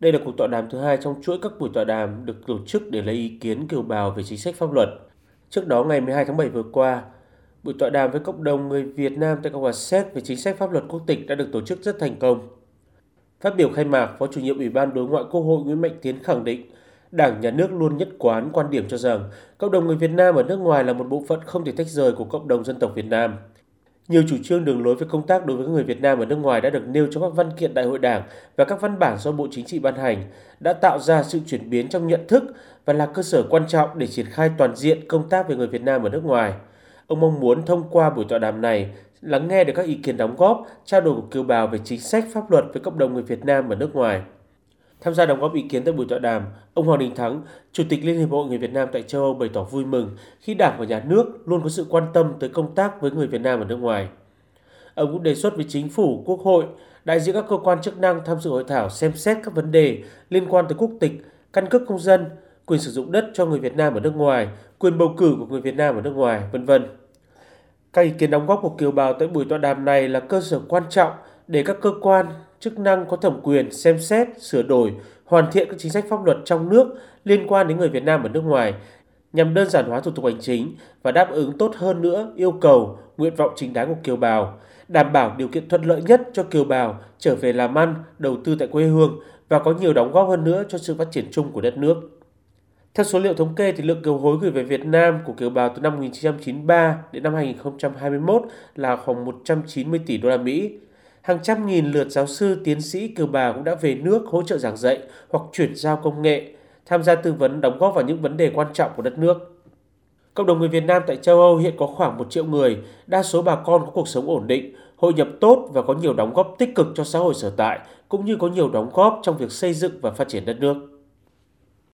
Đây là cuộc tọa đàm thứ hai trong chuỗi các buổi tọa đàm được tổ chức để lấy ý kiến kiều bào về chính sách pháp luật. Trước đó ngày 12 tháng 7 vừa qua, buổi tọa đàm với cộng đồng người Việt Nam tại Cộng hòa Séc về chính sách pháp luật quốc tịch đã được tổ chức rất thành công. Phát biểu khai mạc, Phó chủ nhiệm Ủy ban Đối ngoại Quốc hội Nguyễn Mạnh Tiến khẳng định, Đảng, Nhà nước luôn nhất quán quan điểm cho rằng cộng đồng người Việt Nam ở nước ngoài là một bộ phận không thể tách rời của cộng đồng dân tộc Việt Nam. Nhiều chủ trương đường lối về công tác đối với người Việt Nam ở nước ngoài đã được nêu trong các văn kiện đại hội đảng và các văn bản do Bộ Chính trị ban hành, đã tạo ra sự chuyển biến trong nhận thức và là cơ sở quan trọng để triển khai toàn diện công tác về người Việt Nam ở nước ngoài. Ông mong muốn thông qua buổi tọa đàm này lắng nghe được các ý kiến đóng góp, trao đổi của kiều bào về chính sách pháp luật với cộng đồng người Việt Nam ở nước ngoài. Tham gia đóng góp ý kiến tại buổi tọa đàm, ông Hoàng Đình Thắng, Chủ tịch Liên hiệp hội người Việt Nam tại châu Âu bày tỏ vui mừng khi Đảng và Nhà nước luôn có sự quan tâm tới công tác với người Việt Nam ở nước ngoài. Ông cũng đề xuất với chính phủ, quốc hội, đại diện các cơ quan chức năng tham dự hội thảo xem xét các vấn đề liên quan tới quốc tịch, căn cước công dân, quyền sử dụng đất cho người Việt Nam ở nước ngoài, quyền bầu cử của người Việt Nam ở nước ngoài, vân vân. Các ý kiến đóng góp của kiều bào tại buổi tọa đàm này là cơ sở quan trọng để các cơ quan chức năng có thẩm quyền xem xét, sửa đổi, hoàn thiện các chính sách pháp luật trong nước liên quan đến người Việt Nam ở nước ngoài nhằm đơn giản hóa thủ tục hành chính và đáp ứng tốt hơn nữa yêu cầu, nguyện vọng chính đáng của kiều bào, đảm bảo điều kiện thuận lợi nhất cho kiều bào trở về làm ăn, đầu tư tại quê hương và có nhiều đóng góp hơn nữa cho sự phát triển chung của đất nước. Theo số liệu thống kê thì lượng kiều hối gửi về Việt Nam của kiều bào từ năm 1993 đến năm 2021 là khoảng 190 tỷ đô la Mỹ. Hàng trăm nghìn lượt giáo sư, tiến sĩ kiều bào cũng đã về nước hỗ trợ giảng dạy hoặc chuyển giao công nghệ, tham gia tư vấn đóng góp vào những vấn đề quan trọng của đất nước. Cộng đồng người Việt Nam tại châu Âu hiện có khoảng 1 triệu người, đa số bà con có cuộc sống ổn định, hội nhập tốt và có nhiều đóng góp tích cực cho xã hội sở tại, cũng như có nhiều đóng góp trong việc xây dựng và phát triển đất nước.